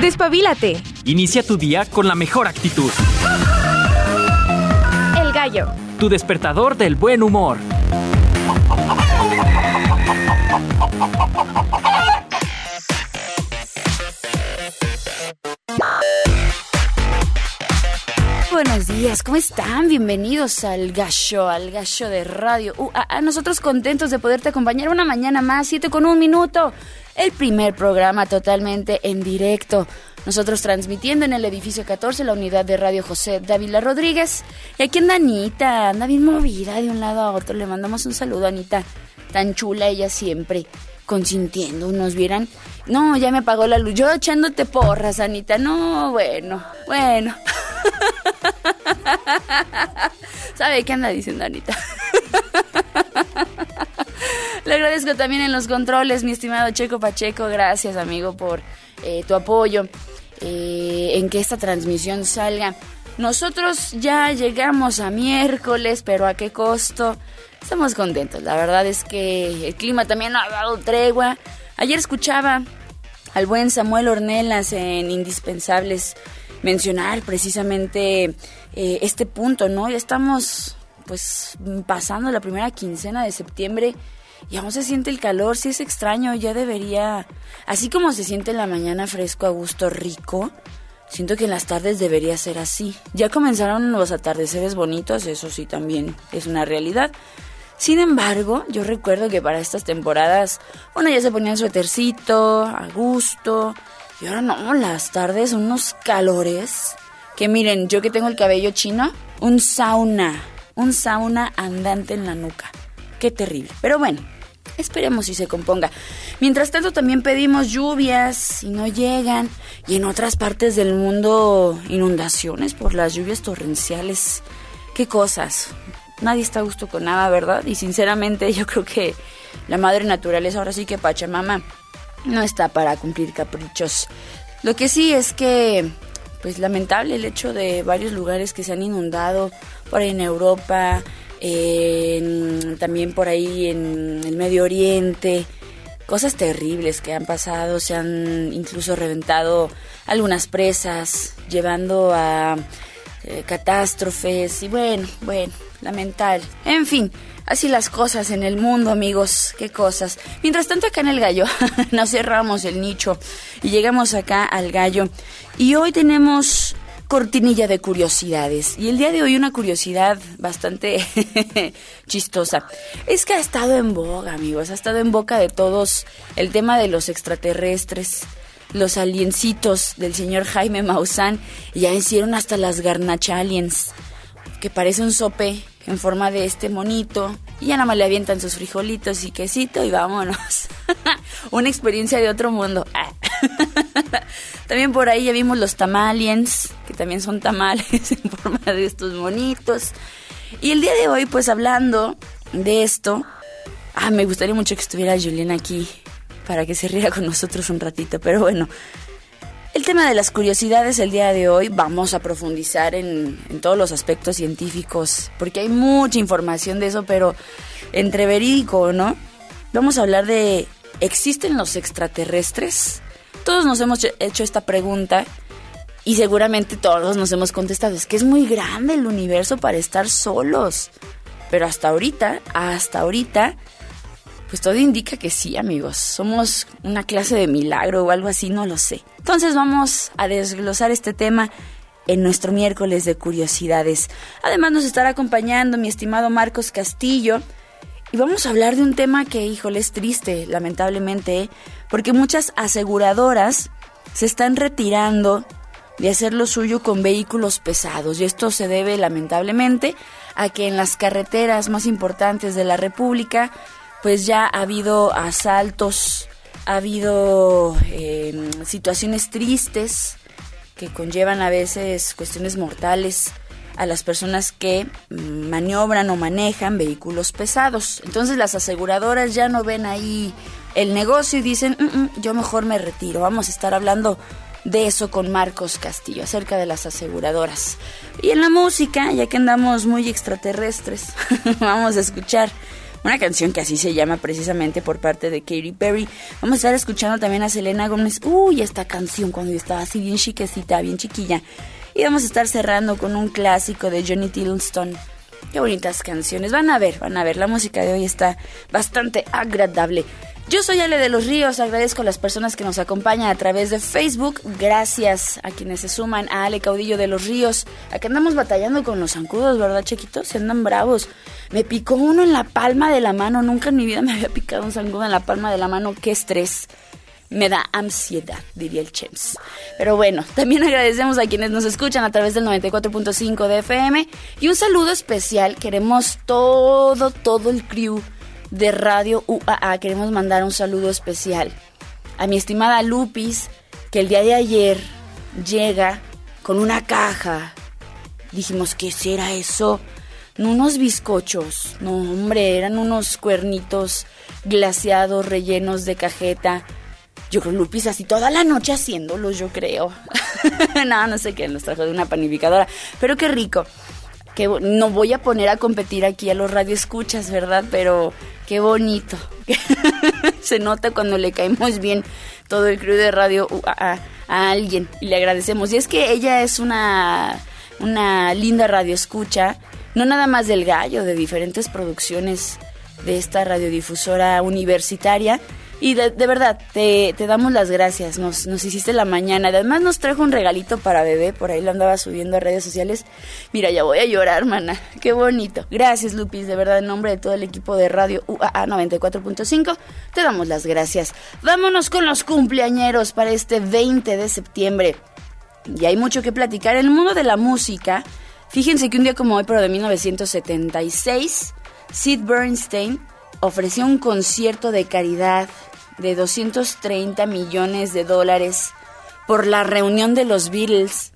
Despabilate. Inicia tu día con la mejor actitud. El gallo. Tu despertador del buen humor. Días, ¿cómo están? Bienvenidos al Gallo, al Gallo de Radio. Uh, a, nosotros contentos de poderte acompañar una mañana más, 7 con un minuto. El primer programa totalmente en directo. Nosotros transmitiendo en el edificio 14, la unidad de Radio José Dávila Rodríguez. Y aquí anda Anita, anda bien movida de un lado a otro. Le mandamos un saludo a Anita, tan chula ella siempre, consintiendo. Nos vieran. No, ya me apagó la luz. Yo echándote porras, Anita. No, bueno, bueno. ¿Sabe qué anda diciendo Anita? Le agradezco también en los controles, mi estimado Checo Pacheco. Gracias, amigo, por eh, tu apoyo eh, en que esta transmisión salga. Nosotros ya llegamos a miércoles, pero ¿a qué costo? Estamos contentos. La verdad es que el clima también ha dado tregua. Ayer escuchaba al buen Samuel Ornelas en Indispensables mencionar precisamente eh, este punto, ¿no? Ya estamos pues pasando la primera quincena de septiembre y aún se siente el calor, si es extraño, ya debería, así como se siente en la mañana fresco, a gusto, rico, siento que en las tardes debería ser así. Ya comenzaron los atardeceres bonitos, eso sí también es una realidad. Sin embargo, yo recuerdo que para estas temporadas, bueno, ya se ponía el suétercito, a gusto, y ahora no, las tardes unos calores. Que miren, yo que tengo el cabello chino, un sauna, un sauna andante en la nuca. Qué terrible. Pero bueno, esperemos si se componga. Mientras tanto también pedimos lluvias y no llegan. Y en otras partes del mundo inundaciones por las lluvias torrenciales. Qué cosas. Nadie está a gusto con nada, ¿verdad? Y sinceramente yo creo que la madre naturaleza ahora sí que Pachamama no está para cumplir caprichos. Lo que sí es que, pues lamentable el hecho de varios lugares que se han inundado por ahí en Europa, también por ahí en el Medio Oriente. Cosas terribles que han pasado, se han incluso reventado algunas presas, llevando a eh, catástrofes y bueno, bueno, lamentable. En fin, Así las cosas en el mundo, amigos. Qué cosas. Mientras tanto, acá en el gallo, nos cerramos el nicho y llegamos acá al gallo. Y hoy tenemos cortinilla de curiosidades. Y el día de hoy una curiosidad bastante chistosa. Es que ha estado en boga, amigos. Ha estado en boca de todos el tema de los extraterrestres los aliencitos del señor Jaime Maussan ya hicieron hasta las garnacha aliens, que parece un sope en forma de este monito. Y ya nada más le avientan sus frijolitos y quesito y vámonos. Una experiencia de otro mundo. también por ahí ya vimos los tamaliens, que también son tamales en forma de estos monitos. Y el día de hoy, pues hablando de esto, ah, me gustaría mucho que estuviera Juliana aquí para que se ría con nosotros un ratito. Pero bueno, tema de las curiosidades el día de hoy vamos a profundizar en, todos los aspectos científicos, porque hay mucha información de eso, pero entre verídico, ¿no? Vamos a hablar de, ¿existen los extraterrestres? Todos nos hemos hecho esta pregunta y seguramente todos nos hemos contestado, es que es muy grande el universo para estar solos. Pero hasta ahorita, hasta ahorita, pues todo indica que sí, amigos. Somos una clase de milagro o algo así, no lo sé. Entonces vamos a desglosar este tema en nuestro miércoles de curiosidades. Además nos estará acompañando mi estimado Marcos Castillo. Y vamos a hablar de un tema que, híjole, es triste, lamentablemente, ¿eh? porque muchas aseguradoras se están retirando de hacer lo suyo con vehículos pesados. Y esto se debe, lamentablemente, a que en las carreteras más importantes de la República pues ya ha habido asaltos, ha habido eh, situaciones tristes que conllevan a veces cuestiones mortales a las personas que maniobran o manejan vehículos pesados. Entonces las aseguradoras ya no ven ahí el negocio y dicen, mm, mm, yo mejor me retiro. Vamos a estar hablando de eso con Marcos Castillo, acerca de las aseguradoras. Y en la música, ya que andamos muy extraterrestres, vamos a escuchar una canción que así se llama precisamente por parte de Katy Perry. Vamos a estar escuchando también a Selena Gómez. Uy, esta canción cuando yo estaba así bien chiquecita, bien chiquilla. Y vamos a estar cerrando con un clásico de Johnny Tillstone. Qué bonitas canciones. Van a ver, van a ver. La música de hoy está bastante agradable. Yo soy Ale de los Ríos, agradezco a las personas que nos acompañan a través de Facebook, gracias a quienes se suman a Ale Caudillo de los Ríos. Aquí andamos batallando con los zancudos, ¿verdad, chiquitos? Se andan bravos. Me picó uno en la palma de la mano, nunca en mi vida me había picado un zancudo en la palma de la mano, qué estrés. Me da ansiedad, diría el Chems. Pero bueno, también agradecemos a quienes nos escuchan a través del 94.5 de FM y un saludo especial. Queremos todo, todo el crew de Radio UAA queremos mandar un saludo especial a mi estimada Lupis, que el día de ayer llega con una caja. Dijimos, ¿qué será eso? unos bizcochos. No, hombre, eran unos cuernitos glaciados, rellenos de cajeta. Yo con Lupis así toda la noche haciéndolos, yo creo. no, no sé qué, nos trajo de una panificadora. Pero qué rico. Que no voy a poner a competir aquí a los radioescuchas, ¿verdad? Pero Qué bonito. Se nota cuando le caemos bien todo el crew de radio a, alguien y le agradecemos. Y es que ella es una, una linda radio escucha, no nada más del gallo, de diferentes producciones de esta radiodifusora universitaria y de, verdad, te, damos las gracias, nos, nos hiciste la mañana. Además nos trajo un regalito para bebé, por ahí lo andaba subiendo a redes sociales. Mira, ya voy a llorar, mana. Qué bonito. Gracias, Lupis, de verdad, en nombre de todo el equipo de Radio UAA 94.5, te damos las gracias. Vámonos con los cumpleañeros para este 20 de septiembre. Y hay mucho que platicar. En el mundo de la música, fíjense que un día como hoy, pero de 1976, Sid Bernstein ofreció un concierto de caridad de 230 millones de dólares por la reunión de los Beatles.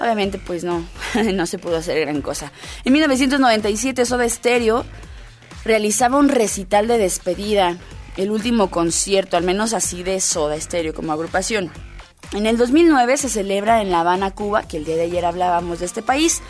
Obviamente, pues no, no se pudo hacer gran cosa. En 1997, Soda Stereo realizaba un recital de despedida, el último concierto, al menos así de Soda Stereo como agrupación. En el 2009 se celebra en La Habana, Cuba, que el día de ayer hablábamos de este país,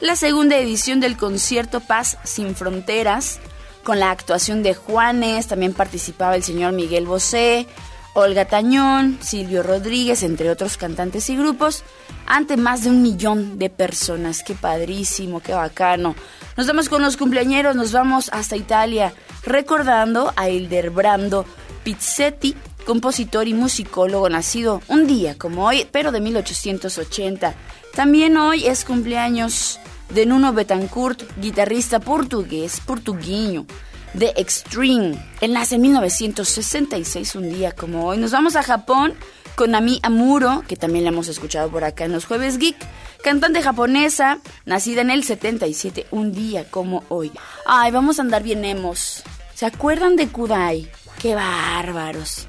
la segunda edición del concierto Paz sin Fronteras, con la actuación de Juanes, también participaba el señor Miguel Bosé, Olga Tañón, Silvio Rodríguez, entre otros cantantes y grupos, ante más de un millón de personas. Qué padrísimo, qué bacano. Nos vamos con los cumpleañeros, nos vamos hasta Italia, recordando a Hildebrando Pizzetti, compositor y musicólogo nacido un día como hoy, pero de 1880. También hoy es cumpleaños de Nuno Betancourt, guitarrista portugués, portugueño, de Extreme. Él nace en 1966, un día como hoy. Nos vamos a Japón con Ami Amuro, que también la hemos escuchado por acá en los Jueves Geek, cantante japonesa, nacida en el 77, un día como hoy. Ay, vamos a andar bien emos. ¿Se acuerdan de Kudai? ¡Qué bárbaros!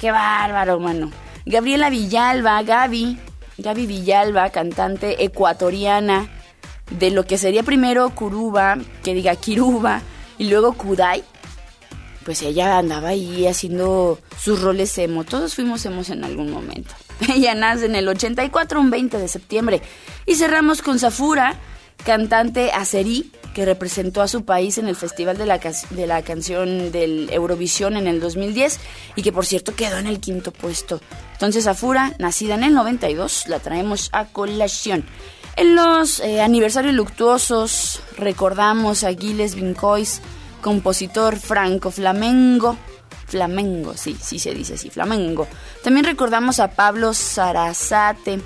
¡Qué bárbaro, mano! Gabriela Villalba, Gaby, Gaby Villalba, cantante ecuatoriana, de lo que sería primero Kuruba, que diga Kiruba, y luego Kudai, pues ella andaba ahí haciendo sus roles emo. Todos fuimos emos en algún momento. Ella nace en el 84, un 20 de septiembre. Y cerramos con Safura, cantante azerí, que representó a su país en el Festival de la, de la Canción del Eurovisión en el 2010 y que por cierto quedó en el quinto puesto. Entonces Safura, nacida en el 92, la traemos a colación. En los eh, aniversarios luctuosos recordamos a Gilles Vincois, compositor franco-flamengo. Flamengo, sí, sí se dice así, flamengo. También recordamos a Pablo Sarasate,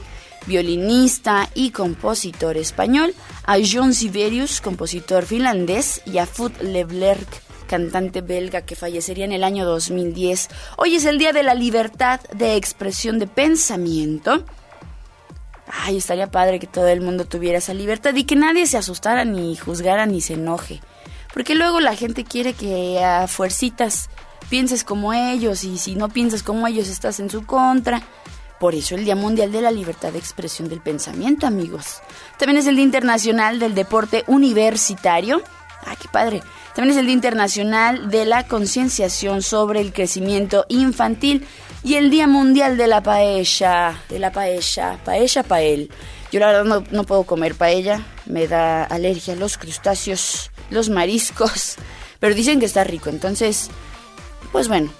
violinista y compositor español, a John Siberius, compositor finlandés, y a Foot Leblerc, cantante belga que fallecería en el año 2010. Hoy es el Día de la Libertad de Expresión de Pensamiento ay, estaría padre que todo el mundo tuviera esa libertad y que nadie se asustara ni juzgara ni se enoje. Porque luego la gente quiere que a fuercitas pienses como ellos y si no piensas como ellos estás en su contra. Por eso el Día Mundial de la Libertad de Expresión del Pensamiento, amigos. También es el Día Internacional del Deporte Universitario. ¡Ay, qué padre! También es el Día Internacional de la Concienciación sobre el Crecimiento Infantil y el Día Mundial de la Paella, de la paella, paella pael. Yo la verdad no, puedo comer paella, me da alergia a los crustáceos, los mariscos, Pero dicen que está rico, entonces, pues bueno.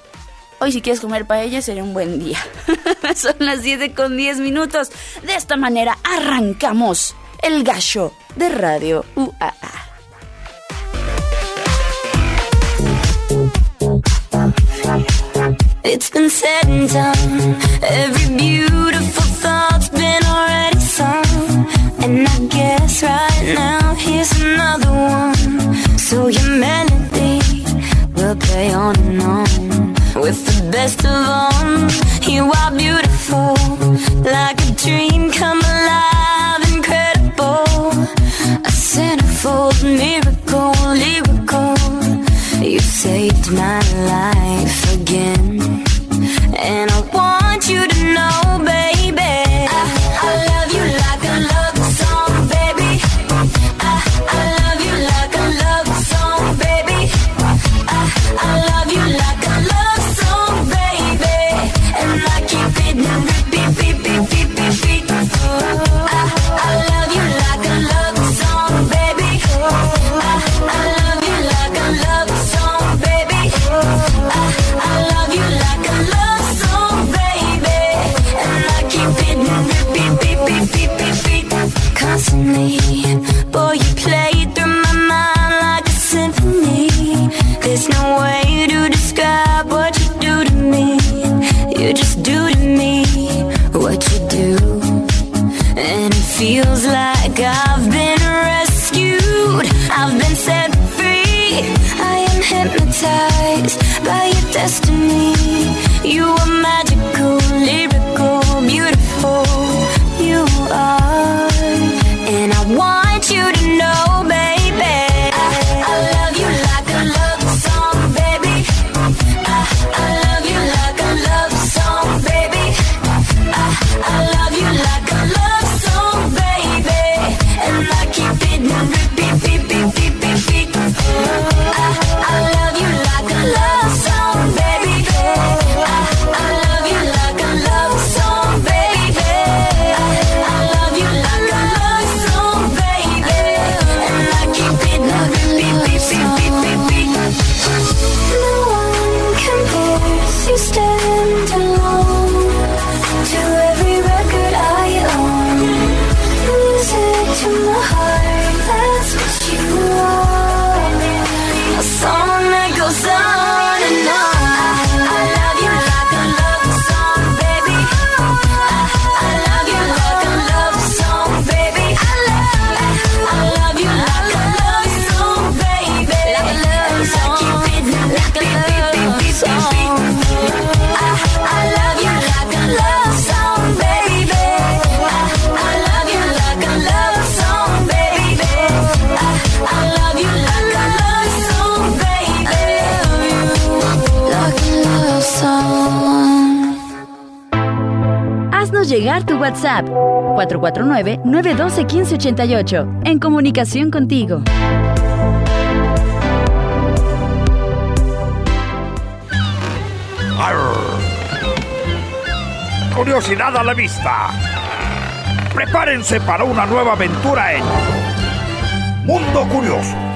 Hoy si quieres comer paella sería un buen día. Son las 7 con 10 minutos. De esta manera arrancamos el gallo de Radio UAA. It's been said and done. Every beautiful thought's been already sung. And I guess right now here's another one. So your melody will play on and on. With the best of them, you are beautiful. Like a dream come alive, incredible. A centerfold miracle, lyrical. You saved my life destiny. Tu WhatsApp 449-912-1588. En comunicación contigo. Curiosidad a la vista. Prepárense para una nueva aventura en Mundo Curioso.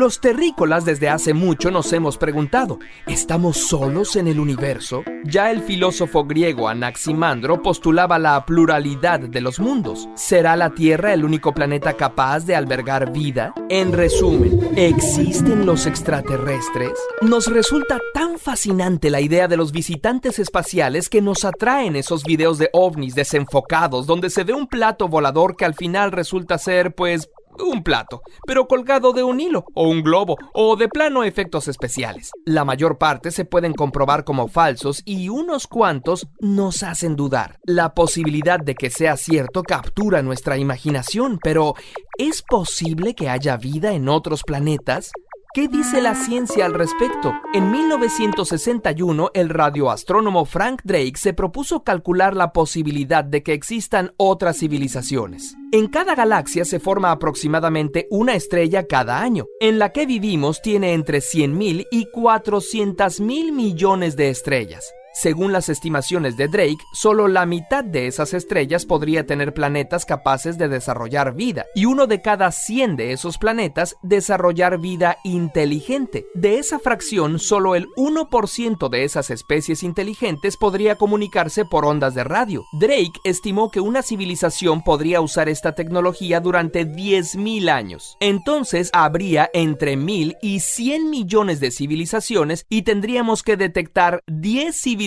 Los terrícolas desde hace mucho nos hemos preguntado, ¿estamos solos en el universo? Ya el filósofo griego Anaximandro postulaba la pluralidad de los mundos. ¿Será la Tierra el único planeta capaz de albergar vida? En resumen, ¿existen los extraterrestres? Nos resulta tan fascinante la idea de los visitantes espaciales que nos atraen esos videos de ovnis desenfocados donde se ve un plato volador que al final resulta ser, pues, un plato, pero colgado de un hilo, o un globo, o de plano efectos especiales. La mayor parte se pueden comprobar como falsos y unos cuantos nos hacen dudar. La posibilidad de que sea cierto captura nuestra imaginación, pero ¿es posible que haya vida en otros planetas? ¿Qué dice la ciencia al respecto? En 1961, el radioastrónomo Frank Drake se propuso calcular la posibilidad de que existan otras civilizaciones. En cada galaxia se forma aproximadamente una estrella cada año. En la que vivimos tiene entre 100.000 y 400.000 millones de estrellas. Según las estimaciones de Drake, solo la mitad de esas estrellas podría tener planetas capaces de desarrollar vida, y uno de cada 100 de esos planetas desarrollar vida inteligente. De esa fracción, solo el 1% de esas especies inteligentes podría comunicarse por ondas de radio. Drake estimó que una civilización podría usar esta tecnología durante 10.000 años. Entonces habría entre 1.000 y 100 millones de civilizaciones y tendríamos que detectar 10 civilizaciones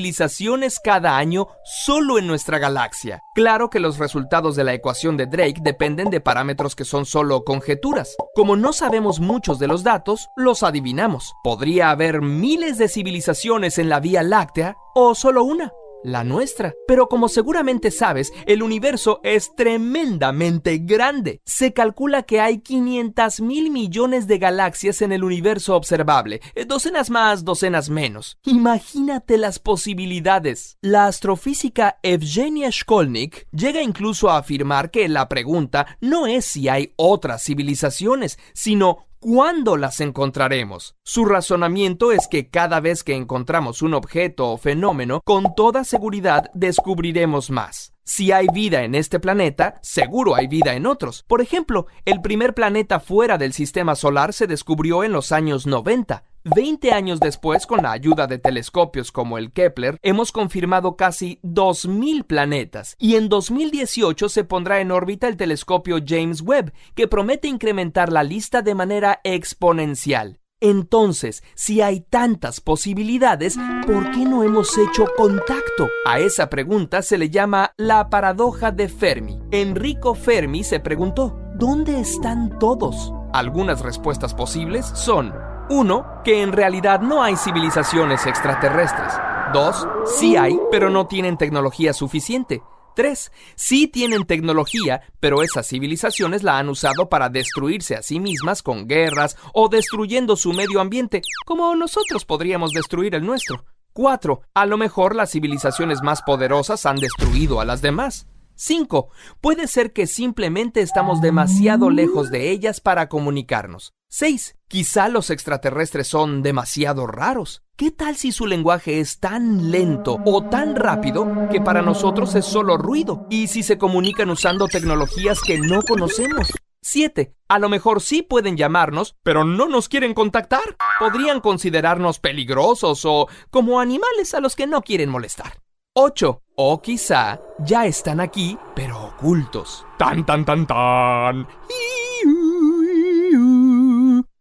cada año solo en nuestra galaxia. Claro que los resultados de la ecuación de Drake dependen de parámetros que son solo conjeturas. Como no sabemos muchos de los datos, los adivinamos. Podría haber miles de civilizaciones en la Vía Láctea o solo una la nuestra. Pero como seguramente sabes, el universo es tremendamente grande. Se calcula que hay 500 mil millones de galaxias en el universo observable, eh, docenas más, docenas menos. Imagínate las posibilidades. La astrofísica Evgenia Shkolnik llega incluso a afirmar que la pregunta no es si hay otras civilizaciones, sino ¿Cuándo las encontraremos? Su razonamiento es que cada vez que encontramos un objeto o fenómeno, con toda seguridad descubriremos más. Si hay vida en este planeta, seguro hay vida en otros. Por ejemplo, el primer planeta fuera del sistema solar se descubrió en los años 90. Veinte años después, con la ayuda de telescopios como el Kepler, hemos confirmado casi 2.000 planetas y en 2018 se pondrá en órbita el telescopio James Webb, que promete incrementar la lista de manera exponencial. Entonces, si hay tantas posibilidades, ¿por qué no hemos hecho contacto? A esa pregunta se le llama la paradoja de Fermi. Enrico Fermi se preguntó, ¿dónde están todos? Algunas respuestas posibles son 1. Que en realidad no hay civilizaciones extraterrestres. 2. Sí hay, pero no tienen tecnología suficiente. 3. Sí tienen tecnología, pero esas civilizaciones la han usado para destruirse a sí mismas con guerras o destruyendo su medio ambiente, como nosotros podríamos destruir el nuestro. 4. A lo mejor las civilizaciones más poderosas han destruido a las demás. 5. Puede ser que simplemente estamos demasiado lejos de ellas para comunicarnos. 6. Quizá los extraterrestres son demasiado raros. ¿Qué tal si su lenguaje es tan lento o tan rápido que para nosotros es solo ruido? ¿Y si se comunican usando tecnologías que no conocemos? 7. A lo mejor sí pueden llamarnos, pero no nos quieren contactar. Podrían considerarnos peligrosos o como animales a los que no quieren molestar. 8. O quizá ya están aquí, pero ocultos. Tan, tan, tan, tan.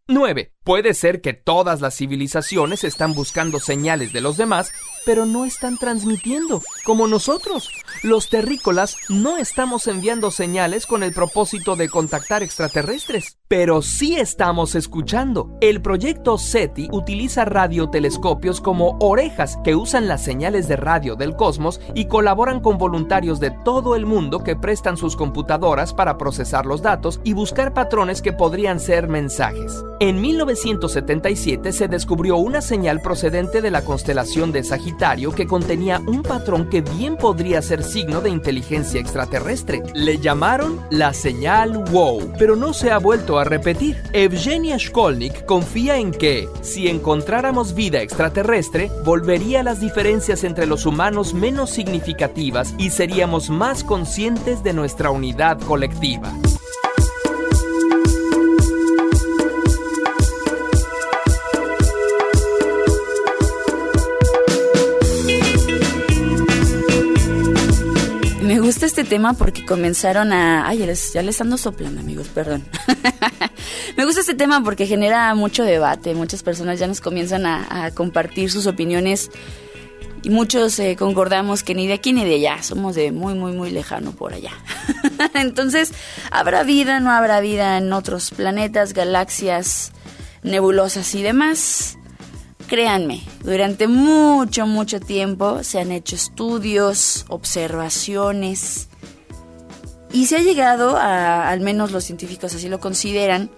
9. Puede ser que todas las civilizaciones están buscando señales de los demás, pero no están transmitiendo, como nosotros. Los terrícolas no estamos enviando señales con el propósito de contactar extraterrestres, pero sí estamos escuchando. El proyecto SETI utiliza radiotelescopios como orejas que usan las señales de radio del cosmos y colaboran con voluntarios de todo el mundo que prestan sus computadoras para procesar los datos y buscar patrones que podrían ser mensajes. En 1977 se descubrió una señal procedente de la constelación de Sagitario que contenía un patrón que bien podría ser signo de inteligencia extraterrestre. Le llamaron la señal WOW, pero no se ha vuelto a repetir. Evgenia Shkolnik confía en que, si encontráramos vida extraterrestre, volvería las diferencias entre los humanos menos significativas y seríamos más conscientes de nuestra unidad colectiva. Este tema porque comenzaron a... Ay, ya les, ando soplando, amigos, perdón. Me gusta este tema porque genera mucho debate. Muchas personas ya nos comienzan a, compartir sus opiniones y muchos eh, concordamos que ni de aquí ni de allá. Somos de muy, muy, muy lejano por allá. Entonces, ¿habrá vida, no habrá vida en otros planetas, galaxias, nebulosas y demás? Créanme, durante mucho, mucho tiempo se han hecho estudios, observaciones y se ha llegado a, al menos los científicos así lo consideran,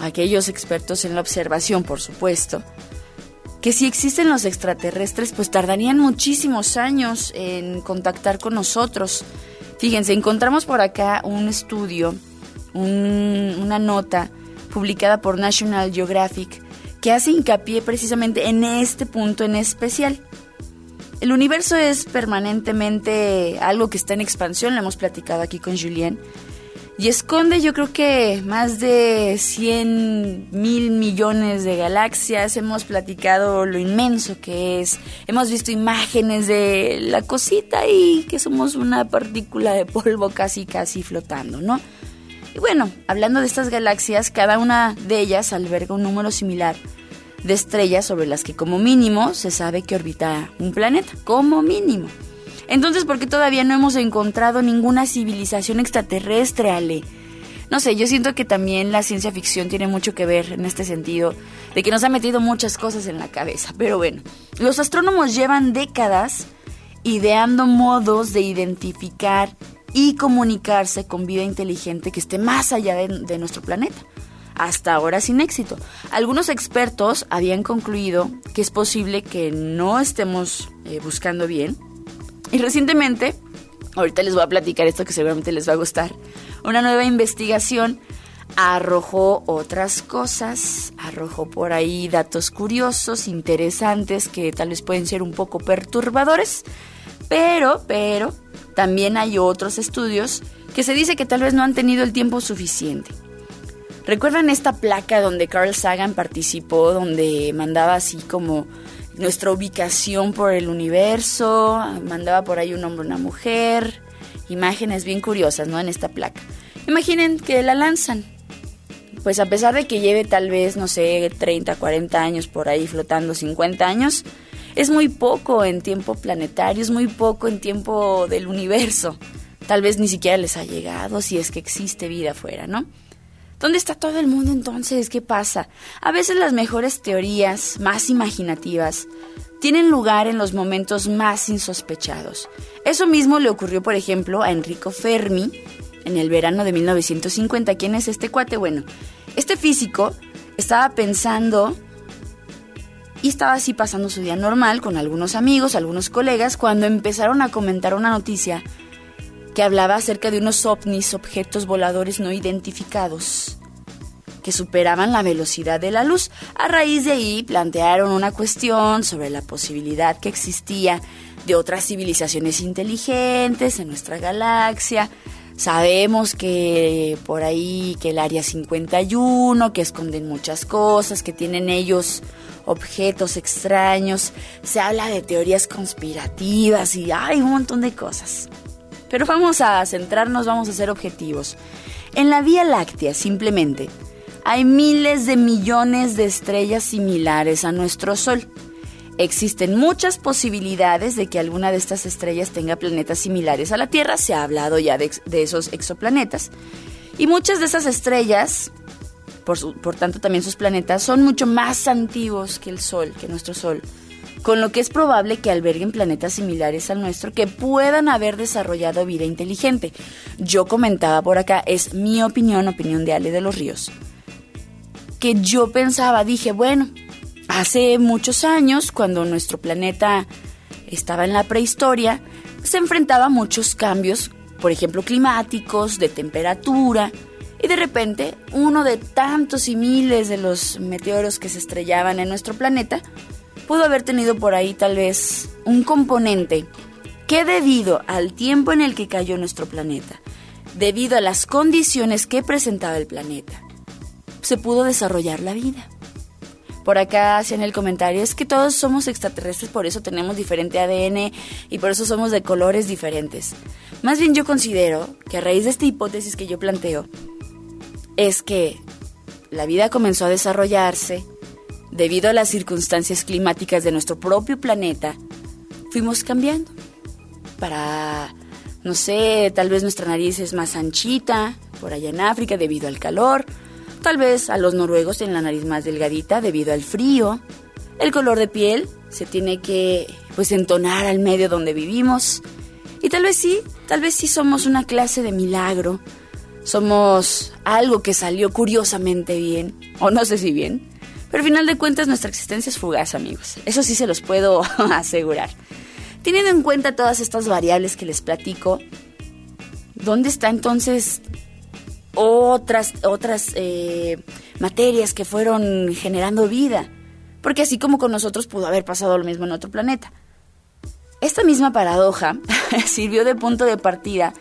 aquellos expertos en la observación, por supuesto, que si existen los extraterrestres, pues tardarían muchísimos años en contactar con nosotros. Fíjense, encontramos por acá un estudio, una nota publicada por National Geographic, que hace hincapié precisamente en este punto en especial. El universo es permanentemente algo que está en expansión, lo hemos platicado aquí con Julien. Y esconde yo creo que más de 100 mil millones de galaxias. Hemos platicado lo inmenso que es. Hemos visto imágenes de la cosita y que somos una partícula de polvo casi casi flotando, ¿no? Y bueno, hablando de estas galaxias, cada una de ellas alberga un número similar de estrellas sobre las que como mínimo se sabe que orbita un planeta, como mínimo. Entonces, ¿por qué todavía no hemos encontrado ninguna civilización extraterrestre, Ale? No sé, yo siento que también la ciencia ficción tiene mucho que ver en este sentido, de que nos ha metido muchas cosas en la cabeza. Pero bueno, los astrónomos llevan décadas ideando modos de identificar y comunicarse con vida inteligente que esté más allá de, nuestro planeta. Hasta ahora sin éxito. Algunos expertos habían concluido que es posible que no estemos eh, buscando bien y recientemente, ahorita les voy a platicar esto que seguramente les va a gustar, una nueva investigación arrojó otras cosas, arrojó por ahí datos curiosos, interesantes, que tal vez pueden ser un poco perturbadores, pero, pero, también hay otros estudios que se dice que tal vez no han tenido el tiempo suficiente. ¿Recuerdan esta placa donde Carl Sagan participó, donde mandaba así como nuestra ubicación por el universo, mandaba por ahí un hombre, una mujer, imágenes bien curiosas, ¿no? En esta placa. Imaginen que la lanzan. Pues a pesar de que lleve tal vez, no sé, 30, 40 años por ahí flotando, 50 años, es muy poco en tiempo planetario, es muy poco en tiempo del universo. Tal vez ni siquiera les ha llegado si es que existe vida afuera, ¿no? ¿Dónde está todo el mundo entonces? ¿Qué pasa? A veces las mejores teorías, más imaginativas, tienen lugar en los momentos más insospechados. Eso mismo le ocurrió, por ejemplo, a Enrico Fermi en el verano de 1950. ¿Quién es este cuate? Bueno, este físico estaba pensando y estaba así pasando su día normal con algunos amigos, algunos colegas, cuando empezaron a comentar una noticia que hablaba acerca de unos ovnis, objetos voladores no identificados, que superaban la velocidad de la luz. A raíz de ahí plantearon una cuestión sobre la posibilidad que existía de otras civilizaciones inteligentes en nuestra galaxia. Sabemos que por ahí, que el Área 51, que esconden muchas cosas, que tienen ellos objetos extraños, se habla de teorías conspirativas y hay un montón de cosas. Pero vamos a centrarnos, vamos a ser objetivos. En la Vía Láctea, simplemente, hay miles de millones de estrellas similares a nuestro Sol. Existen muchas posibilidades de que alguna de estas estrellas tenga planetas similares a la Tierra, se ha hablado ya de, esos exoplanetas. Y muchas de esas estrellas, por, por tanto también sus planetas, son mucho más antiguos que el Sol, que nuestro Sol con lo que es probable que alberguen planetas similares al nuestro que puedan haber desarrollado vida inteligente. Yo comentaba por acá, es mi opinión, opinión de Ale de los Ríos, que yo pensaba, dije, bueno, hace muchos años, cuando nuestro planeta estaba en la prehistoria, se enfrentaba a muchos cambios, por ejemplo, climáticos, de temperatura, y de repente uno de tantos y miles de los meteoros que se estrellaban en nuestro planeta pudo haber tenido por ahí tal vez un componente que debido al tiempo en el que cayó nuestro planeta, debido a las condiciones que presentaba el planeta, se pudo desarrollar la vida. Por acá hacían el comentario, es que todos somos extraterrestres, por eso tenemos diferente ADN y por eso somos de colores diferentes. Más bien yo considero que a raíz de esta hipótesis que yo planteo, es que la vida comenzó a desarrollarse, debido a las circunstancias climáticas de nuestro propio planeta, fuimos cambiando. Para, no sé, tal vez nuestra nariz es más anchita, por allá en África, debido al calor. Tal vez a los noruegos tienen la nariz más delgadita debido al frío. El color de piel se tiene que, pues, entonar al medio donde vivimos. Y tal vez sí, tal vez sí somos una clase de milagro. Somos algo que salió curiosamente bien, o no sé si bien, pero al final de cuentas nuestra existencia es fugaz, amigos. Eso sí se los puedo asegurar. Teniendo en cuenta todas estas variables que les platico, ¿dónde está entonces otras, otras eh, materias que fueron generando vida? Porque así como con nosotros pudo haber pasado lo mismo en otro planeta. Esta misma paradoja sirvió de punto de partida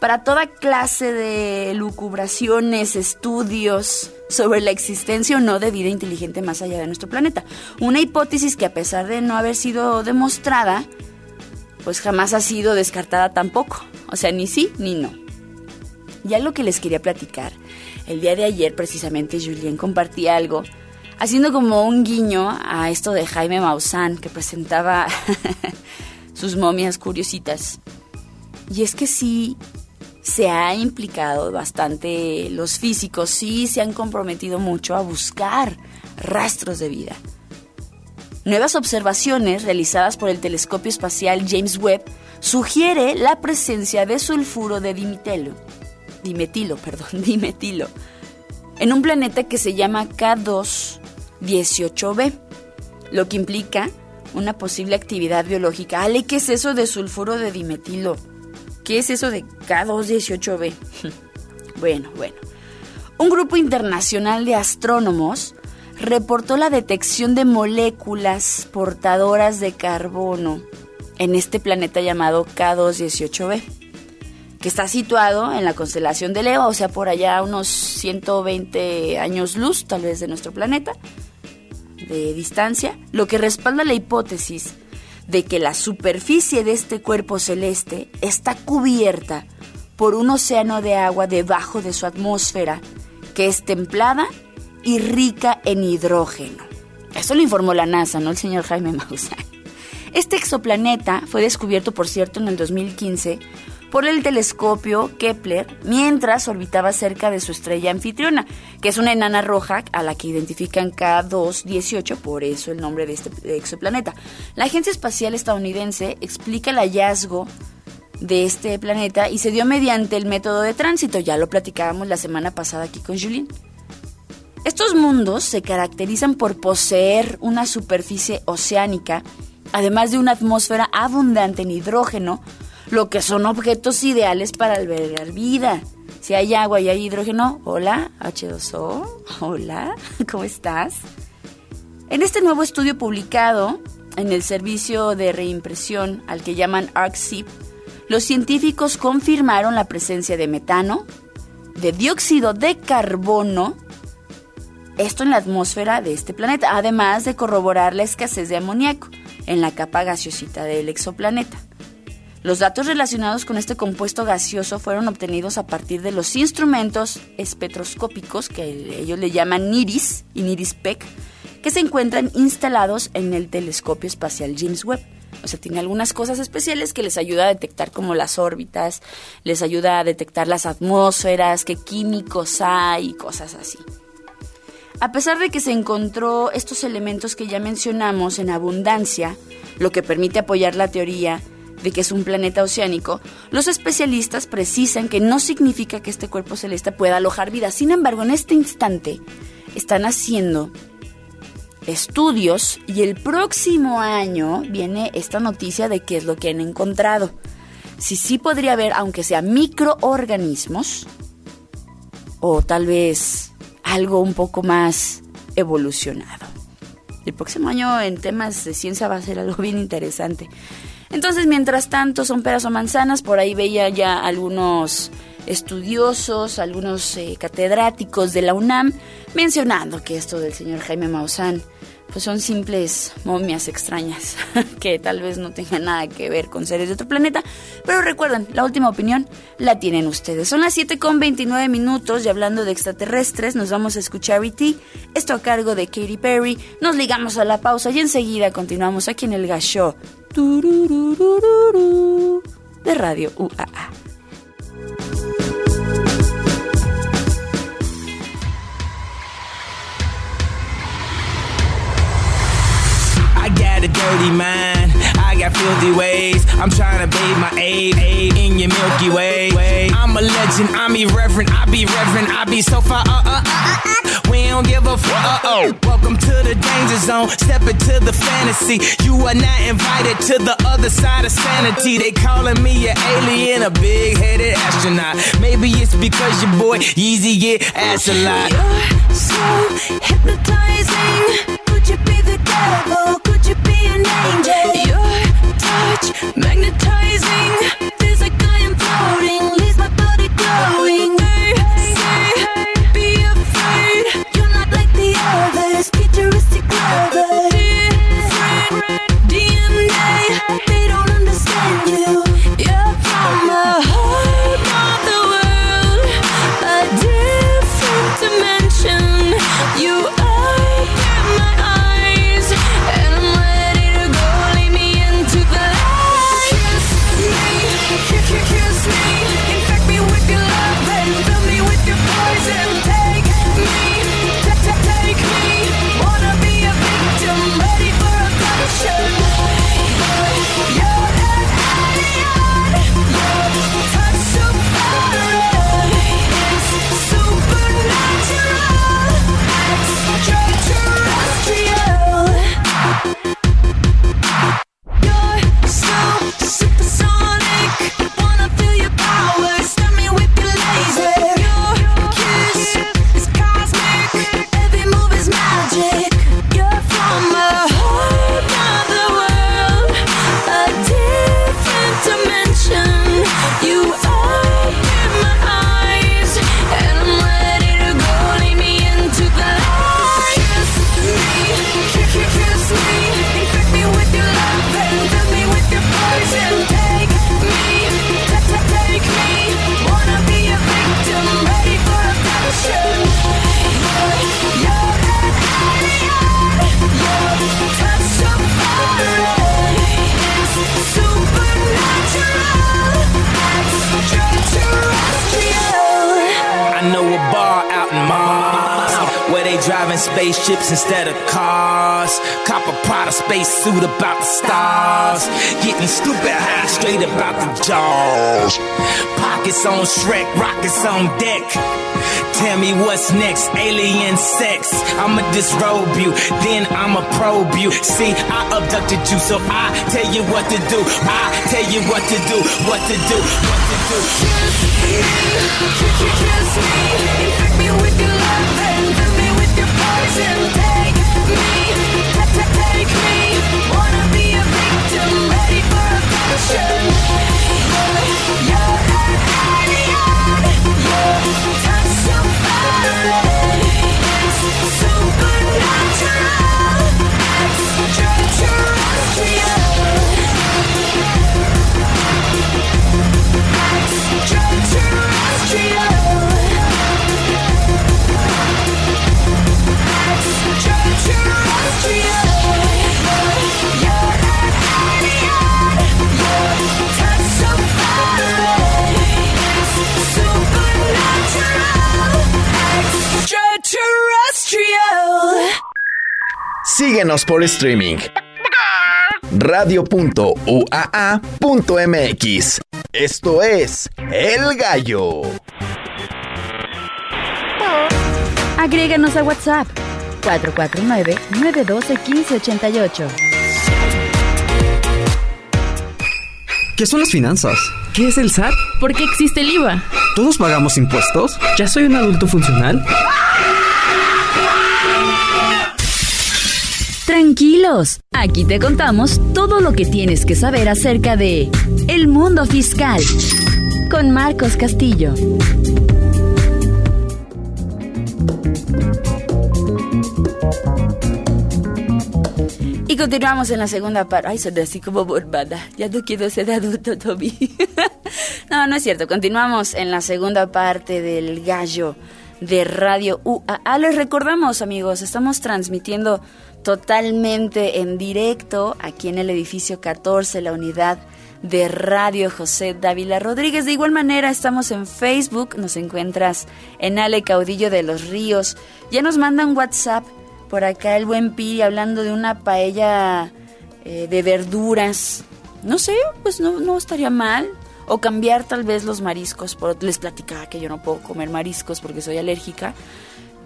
para toda clase de lucubraciones, estudios sobre la existencia o no de vida inteligente más allá de nuestro planeta. Una hipótesis que a pesar de no haber sido demostrada, pues jamás ha sido descartada tampoco. O sea, ni sí ni no. Ya lo que les quería platicar, el día de ayer precisamente Julien compartía algo, haciendo como un guiño a esto de Jaime Maussan, que presentaba sus momias curiositas. Y es que sí, se ha implicado bastante, los físicos sí se han comprometido mucho a buscar rastros de vida. Nuevas observaciones realizadas por el telescopio espacial James Webb sugiere la presencia de sulfuro de dimetilo, dimetilo, perdón, dimetilo, en un planeta que se llama K2-18b, lo que implica una posible actividad biológica. Ale, ¿qué es eso de sulfuro de dimetilo? ¿Qué es eso de K218b? bueno, bueno. Un grupo internacional de astrónomos reportó la detección de moléculas portadoras de carbono en este planeta llamado K218b, que está situado en la constelación de Leo, o sea, por allá unos 120 años luz, tal vez de nuestro planeta, de distancia, lo que respalda la hipótesis de que la superficie de este cuerpo celeste está cubierta por un océano de agua debajo de su atmósfera, que es templada y rica en hidrógeno. Eso lo informó la NASA, no el señor Jaime Maussan. Este exoplaneta fue descubierto, por cierto, en el 2015 por el telescopio Kepler mientras orbitaba cerca de su estrella anfitriona, que es una enana roja a la que identifican K218, por eso el nombre de este exoplaneta. La Agencia Espacial Estadounidense explica el hallazgo de este planeta y se dio mediante el método de tránsito, ya lo platicábamos la semana pasada aquí con Julien. Estos mundos se caracterizan por poseer una superficie oceánica, además de una atmósfera abundante en hidrógeno, lo que son objetos ideales para albergar vida. Si hay agua y hay hidrógeno, hola, H2O, hola, ¿cómo estás? En este nuevo estudio publicado en el servicio de reimpresión al que llaman ArcSIP, los científicos confirmaron la presencia de metano, de dióxido de carbono, esto en la atmósfera de este planeta, además de corroborar la escasez de amoníaco en la capa gaseosita del exoplaneta. Los datos relacionados con este compuesto gaseoso fueron obtenidos a partir de los instrumentos espectroscópicos que ellos le llaman NIRIS y NIRIS-PEC, que se encuentran instalados en el telescopio espacial James Webb. O sea, tiene algunas cosas especiales que les ayuda a detectar como las órbitas, les ayuda a detectar las atmósferas, qué químicos hay, cosas así. A pesar de que se encontró estos elementos que ya mencionamos en abundancia, lo que permite apoyar la teoría de que es un planeta oceánico, los especialistas precisan que no significa que este cuerpo celeste pueda alojar vida. Sin embargo, en este instante están haciendo estudios y el próximo año viene esta noticia de qué es lo que han encontrado. Si sí podría haber, aunque sea microorganismos, o tal vez algo un poco más evolucionado. El próximo año en temas de ciencia va a ser algo bien interesante. Entonces, mientras tanto, son peras o manzanas, por ahí veía ya algunos estudiosos, algunos eh, catedráticos de la UNAM mencionando que esto del señor Jaime Maussan pues son simples momias extrañas que tal vez no tengan nada que ver con seres de otro planeta. Pero recuerden, la última opinión la tienen ustedes. Son las 7 con 29 minutos y hablando de extraterrestres, nos vamos a escuchar E.T. Esto a cargo de Katy Perry. Nos ligamos a la pausa y enseguida continuamos aquí en el Gashow de Radio UAA. A dirty mind. I got filthy ways. I'm trying to bathe my aid, in your Milky Way. I'm a legend. I'm irreverent. I be reverent. I be so far. Uh, uh, uh, uh. We don't give a fuck. Uh oh. Welcome to the danger zone. Step into the fantasy. You are not invited to the other side of sanity. They calling me an alien, a big headed astronaut. Maybe it's because your boy Yeezy get ass a lot. You're so hypnotizing. You be the devil? Could you be an angel? You're touch, magnetizing. Pockets on Shrek, rockets on deck. Tell me what's next, alien sex. I'ma disrobe you, then I'ma probe you. See, I abducted you, so I tell you what to do. I tell you what to do, what to do, what to do. Kiss me, infect me with your love Por streaming. Radio.uaa.mx. Esto es El Gallo. Agréganos a WhatsApp 449-912-1588. ¿Qué son las finanzas? ¿Qué es el SAT? ¿Por qué existe el IVA? ¿Todos pagamos impuestos? ¿Ya soy un adulto funcional? Tranquilos, aquí te contamos todo lo que tienes que saber acerca de el mundo fiscal con Marcos Castillo. Y continuamos en la segunda parte. Ay, soy así como borbada. Ya no quiero ser adulto, Toby. no, no es cierto. Continuamos en la segunda parte del gallo de Radio UAA. Les recordamos, amigos, estamos transmitiendo totalmente en directo aquí en el edificio 14, la unidad de Radio José Dávila Rodríguez. De igual manera, estamos en Facebook, nos encuentras en Ale Caudillo de los Ríos. Ya nos mandan WhatsApp por acá el buen Piri hablando de una paella eh, de verduras. No sé, pues no, no estaría mal. O cambiar tal vez los mariscos. Les platicaba que yo no puedo comer mariscos porque soy alérgica.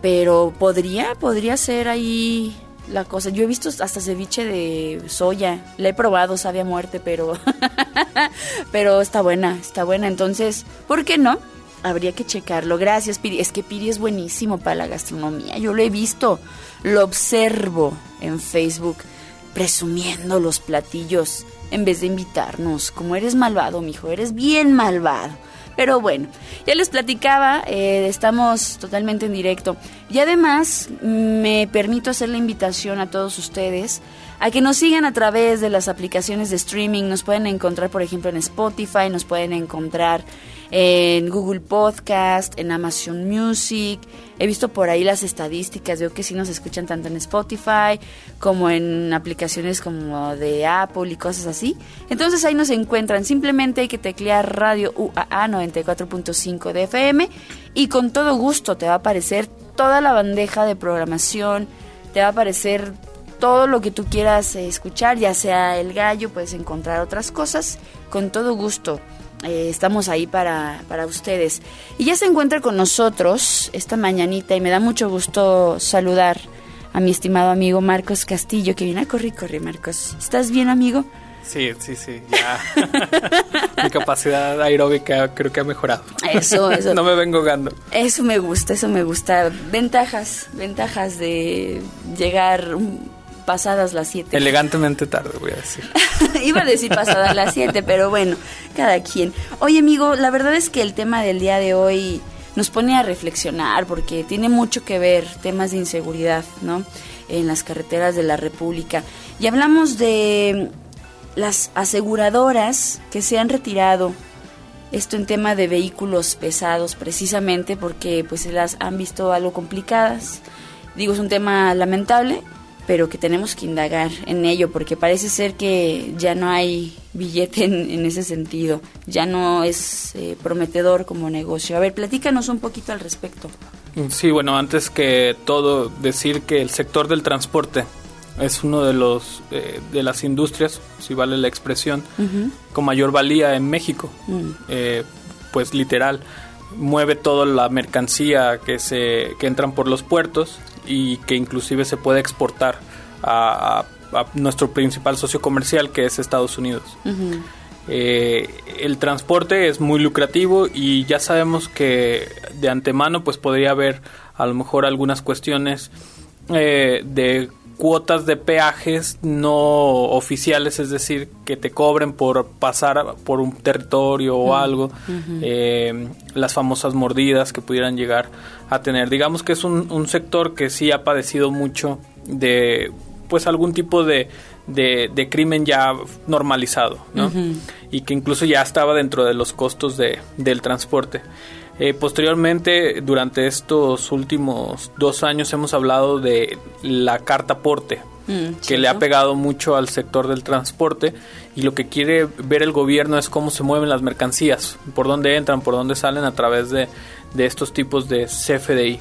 Pero podría, podría ser ahí la cosa. Yo he visto hasta ceviche de soya. La he probado, sabe a muerte, pero. pero está buena, está buena. Entonces, ¿por qué no? Habría que checarlo. Gracias, Piri. Es que Piri es buenísimo para la gastronomía. Yo lo he visto, lo observo en Facebook. presumiendo los platillos en vez de invitarnos. Como eres malvado, mijo, eres bien malvado. Pero bueno, ya les platicaba, eh, estamos totalmente en directo. Y además me permito hacer la invitación a todos ustedes a que nos sigan a través de las aplicaciones de streaming. Nos pueden encontrar, por ejemplo, en Spotify, nos pueden encontrar en Google Podcast, en Amazon Music. He visto por ahí las estadísticas, veo que sí nos escuchan tanto en Spotify como en aplicaciones como de Apple y cosas así. Entonces ahí nos encuentran. Simplemente hay que teclear Radio UAA 94.5 de FM y con todo gusto te va a aparecer toda la bandeja de programación, te va a aparecer todo lo que tú quieras escuchar, ya sea el gallo, puedes encontrar otras cosas, con todo gusto. Eh, estamos ahí para, para ustedes. Y ya se encuentra con nosotros esta mañanita y me da mucho gusto saludar a mi estimado amigo Marcos Castillo, que viene a correr, corre, Marcos. ¿Estás bien, amigo? Sí, sí, sí, ya. Mi capacidad aeróbica creo que ha mejorado. Eso, eso. no me vengo ahogando. Eso me gusta, eso me gusta. Ventajas, ventajas de llegar pasadas las 7. Elegantemente tarde, voy a decir. Iba a decir pasadas las 7, pero bueno, cada quien. Oye, amigo, la verdad es que el tema del día de hoy nos pone a reflexionar porque tiene mucho que ver temas de inseguridad, ¿no? En las carreteras de la República. Y hablamos de las aseguradoras que se han retirado esto en tema de vehículos pesados precisamente porque pues se las han visto algo complicadas. Digo, es un tema lamentable, pero que tenemos que indagar en ello porque parece ser que ya no hay billete en, ese sentido, ya no es eh, prometedor como negocio. A ver, platícanos un poquito al respecto. Sí, bueno, antes que todo decir que el sector del transporte es uno de los eh, de las industrias, si vale la expresión, con mayor valía en México. Mm. Eh, pues literal mueve toda la mercancía que se que entran por los puertos y que inclusive se puede exportar a, nuestro principal socio comercial que es Estados Unidos. Eh, el transporte es muy lucrativo y ya sabemos que de antemano pues podría haber a lo mejor algunas cuestiones de cuotas de peajes no oficiales, es decir, que te cobren por pasar por un territorio o algo, eh, las famosas mordidas que pudieran llegar a tener. Digamos que es un, sector que sí ha padecido mucho de pues algún tipo de, de, crimen ya normalizado, ¿no? Y que incluso ya estaba dentro de los costos de, del transporte. Eh, posteriormente, durante estos últimos dos años hemos hablado de la carta porte, mm, que le ha pegado mucho al sector del transporte y lo que quiere ver el gobierno es cómo se mueven las mercancías, por dónde entran, por dónde salen a través de, estos tipos de CFDI.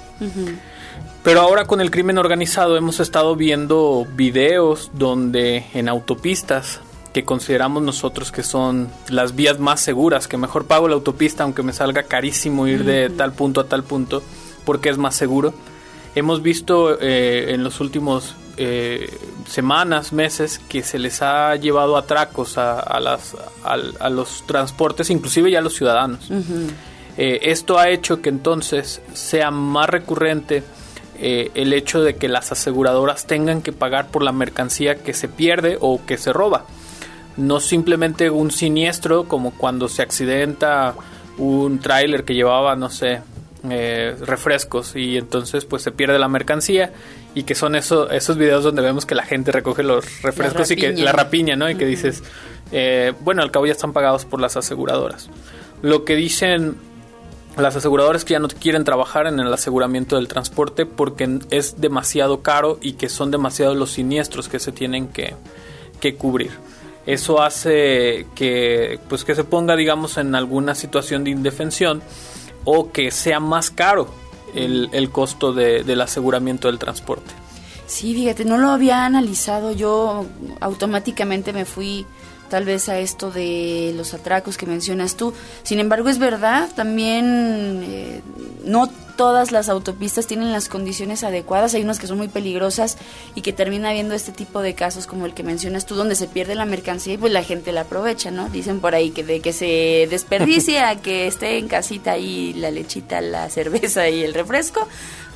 Pero ahora con el crimen organizado hemos estado viendo videos donde en autopistas que consideramos nosotros que son las vías más seguras, que mejor pago la autopista aunque me salga carísimo ir de tal punto a tal punto, porque es más seguro. Hemos visto eh, en los últimos eh, semanas, meses, que se les ha llevado atracos a, a, las, a, los transportes, inclusive ya a los ciudadanos. Eh, esto ha hecho que entonces sea más recurrente el hecho de que las aseguradoras tengan que pagar por la mercancía que se pierde o que se roba no simplemente un siniestro como cuando se accidenta un tráiler que llevaba, no sé, eh, refrescos y entonces pues se pierde la mercancía y que son eso, esos videos donde vemos que la gente recoge los refrescos y que la rapiña, ¿no? Y que dices, eh, bueno, al cabo ya están pagados por las aseguradoras. Lo que dicen las aseguradoras que ya no quieren trabajar en el aseguramiento del transporte porque es demasiado caro y que son demasiados los siniestros que se tienen que, que cubrir eso hace que pues que se ponga digamos en alguna situación de indefensión o que sea más caro el, el costo de, del aseguramiento del transporte. Sí, fíjate, no lo había analizado, yo automáticamente me fui tal vez a esto de los atracos que mencionas tú. Sin embargo, es verdad, también eh, no todas las autopistas tienen las condiciones adecuadas, hay unas que son muy peligrosas y que termina habiendo este tipo de casos como el que mencionas tú, donde se pierde la mercancía y pues la gente la aprovecha, ¿no? Dicen por ahí que de que se desperdicie a que esté en casita ahí la lechita, la cerveza y el refresco,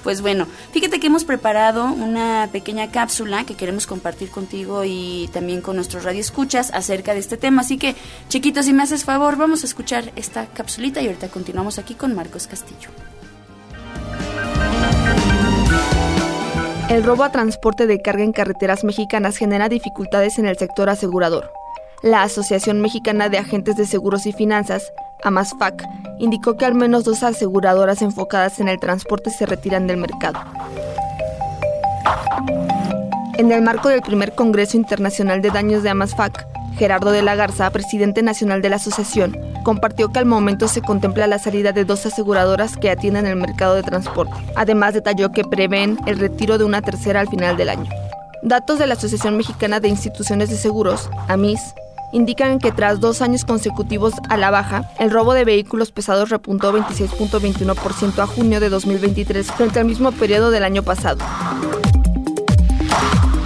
pues bueno, fíjate que hemos preparado una pequeña cápsula que queremos compartir contigo y también con nuestros radioescuchas acerca de este tema. Así que, chiquitos, si me haces favor, vamos a escuchar esta capsulita y ahorita continuamos aquí con Marcos Castillo. El robo a transporte de carga en carreteras mexicanas genera dificultades en el sector asegurador. La Asociación Mexicana de Agentes de Seguros y Finanzas, AMASFAC, indicó que al menos dos aseguradoras enfocadas en el transporte se retiran del mercado. En el marco del primer Congreso Internacional de Daños de AMASFAC, Gerardo de la Garza, presidente nacional de la asociación, compartió que al momento se contempla la salida de dos aseguradoras que atienden el mercado de transporte. Además, detalló que prevén el retiro de una tercera al final del año. Datos de la Asociación Mexicana de Instituciones de Seguros, AMIS, indican que tras dos años consecutivos a la baja, el robo de vehículos pesados repuntó 26.21% a junio de 2023 frente al mismo periodo del año pasado.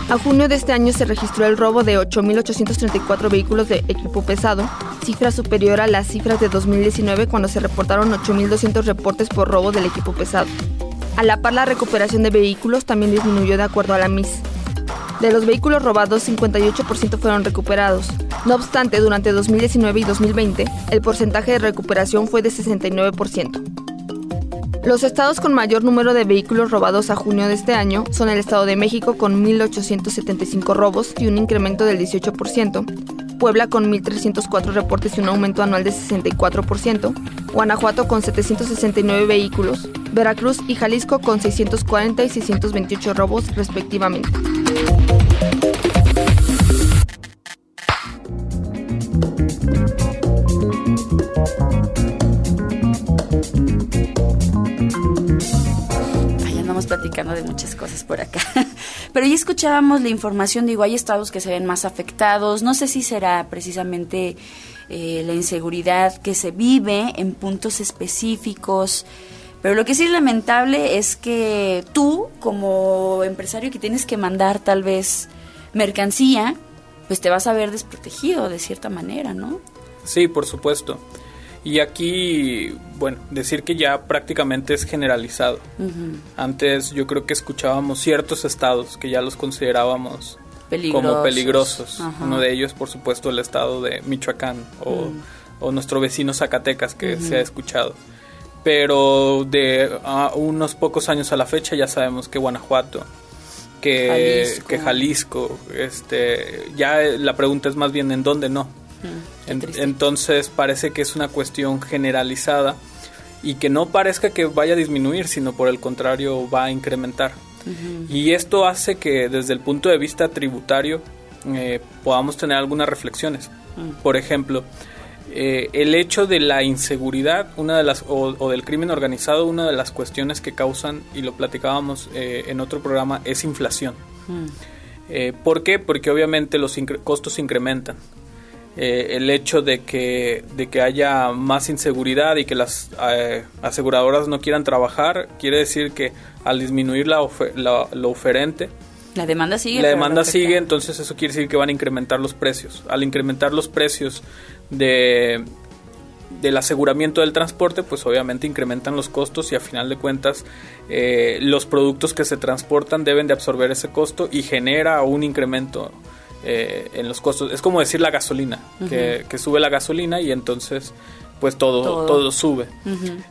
A junio de este año se registró el robo de 8.834 vehículos de equipo pesado, cifra superior a las cifras de 2019 cuando se reportaron 8.200 reportes por robo del equipo pesado. A la par, la recuperación de vehículos también disminuyó de acuerdo a la MIS. De los vehículos robados, 58% fueron recuperados. No obstante, durante 2019 y 2020, el porcentaje de recuperación fue de 69%. Los estados con mayor número de vehículos robados a junio de este año son el Estado de México con 1.875 robos y un incremento del 18%, Puebla con 1.304 reportes y un aumento anual de 64%, Guanajuato con 769 vehículos, Veracruz y Jalisco con 640 y 628 robos respectivamente. De muchas cosas por acá. Pero ya escuchábamos la información, digo, hay estados que se ven más afectados. No sé si será precisamente eh, la inseguridad que se vive en puntos específicos. Pero lo que sí es lamentable es que tú, como empresario que tienes que mandar tal vez mercancía, pues te vas a ver desprotegido de cierta manera, ¿no? Sí, por supuesto. Y aquí, bueno, decir que ya prácticamente es generalizado. Antes yo creo que escuchábamos ciertos estados que ya los considerábamos como Peligrosos. Uno de ellos, por supuesto, el estado de Michoacán o, o nuestro vecino Zacatecas que se ha escuchado. Pero de unos pocos años a la fecha ya sabemos que Guanajuato, que Jalisco. que Jalisco, este, ya la pregunta es más bien en dónde no. En- entonces parece que es una cuestión generalizada y que no parezca que vaya a disminuir, sino por el contrario va a incrementar. Y esto hace que desde el punto de vista tributario eh, podamos tener algunas reflexiones. Mm. Por ejemplo, eh, el hecho de la inseguridad, una de las o, o del crimen organizado, una de las cuestiones que causan y lo platicábamos eh, en otro programa es inflación. Mm. Eh, ¿Por qué? Porque obviamente los incre- costos incrementan. Eh, el hecho de que, de que haya más inseguridad y que las eh, aseguradoras no quieran trabajar, quiere decir que al disminuir la, ofe- la- lo oferente, La demanda sigue. la demanda sigue, entonces eso quiere decir que van a incrementar los precios. Al incrementar los precios de del aseguramiento del transporte, pues obviamente incrementan los costos y a final de cuentas eh, los productos que se transportan deben de absorber ese costo y genera un incremento eh, en los costos. Es como decir la gasolina, que, sube la gasolina y entonces pues todo, Todo. todo. sube.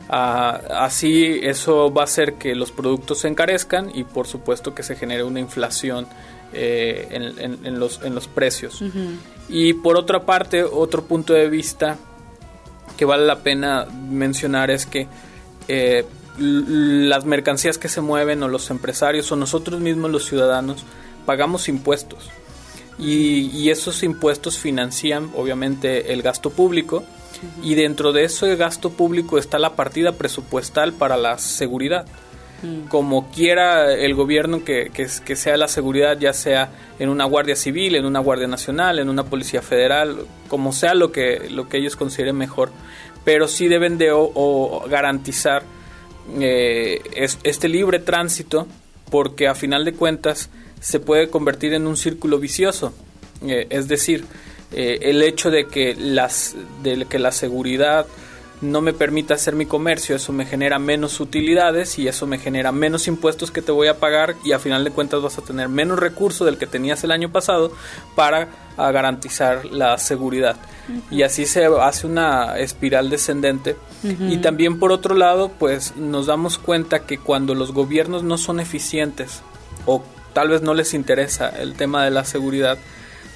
Ah, así eso va a hacer que los productos se encarezcan y por supuesto que se genere una inflación eh, en, en- en los, en los precios. Y por otra parte, otro punto de vista que vale la pena mencionar es que eh, las mercancías que se mueven o los empresarios o nosotros mismos los ciudadanos pagamos impuestos y, y esos impuestos financian obviamente el gasto público. Y dentro de ese gasto público está la partida presupuestal para la seguridad. Como quiera el gobierno que, que, que sea la seguridad, ya sea en una Guardia Civil, en una Guardia Nacional, en una Policía Federal, como sea lo que, lo que ellos consideren mejor, pero sí deben de o- o garantizar eh, es, este libre tránsito porque a final de cuentas se puede convertir en un círculo vicioso. Eh, es decir, eh, el hecho de que, las, de que la seguridad no me permita hacer mi comercio, eso me genera menos utilidades y eso me genera menos impuestos que te voy a pagar y a final de cuentas vas a tener menos recursos del que tenías el año pasado para garantizar la seguridad. Y así se hace una espiral descendente. Y también por otro lado, pues nos damos cuenta que cuando los gobiernos no son eficientes o tal vez no les interesa el tema de la seguridad,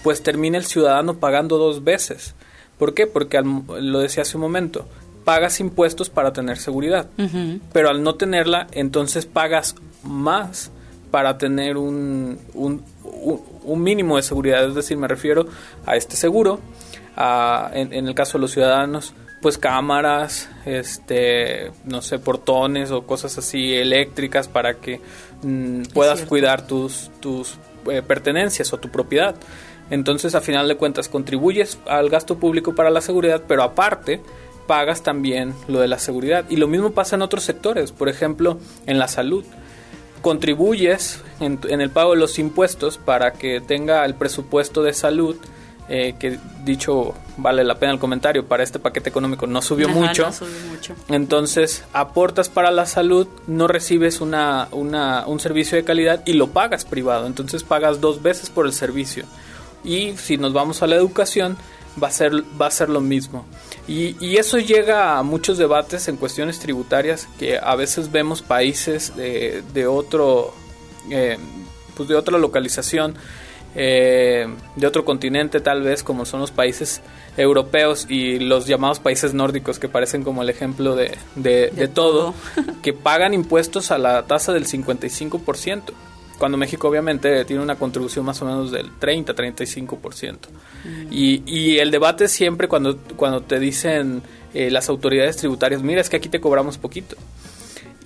pues termina el ciudadano pagando dos veces. ¿Por qué? Porque lo decía hace un momento, pagas impuestos para tener seguridad, pero al no tenerla, entonces pagas más para tener un, un, un, mínimo de seguridad, es decir, me refiero a este seguro, a, en, el caso de los ciudadanos, pues cámaras, este, no sé, portones o cosas así eléctricas para que mm, puedas cuidar tus, tus eh, pertenencias o tu propiedad. Entonces, a final de cuentas, contribuyes al gasto público para la seguridad, pero aparte, pagas también lo de la seguridad. Y lo mismo pasa en otros sectores, por ejemplo, en la salud. Contribuyes en, el pago de los impuestos para que tenga el presupuesto de salud, eh, que dicho vale la pena el comentario, para este paquete económico no subió, mucho. Entonces, aportas para la salud, no recibes una, una, un servicio de calidad y lo pagas privado. Entonces, pagas dos veces por el servicio. Y si nos vamos a la educación, va a ser, va a ser lo mismo. Y, eso llega a muchos debates en cuestiones tributarias que a veces vemos países de, de otro, eh, pues de otra localización, eh, de otro continente tal vez, como son los países europeos y los llamados países nórdicos que parecen como el ejemplo de, de, todo, que pagan impuestos a la tasa del 55% cuando México obviamente tiene una contribución más o menos del 30-35%. Mm. Y, y el debate siempre cuando, cuando te dicen eh, las autoridades tributarias, mira, es que aquí te cobramos poquito.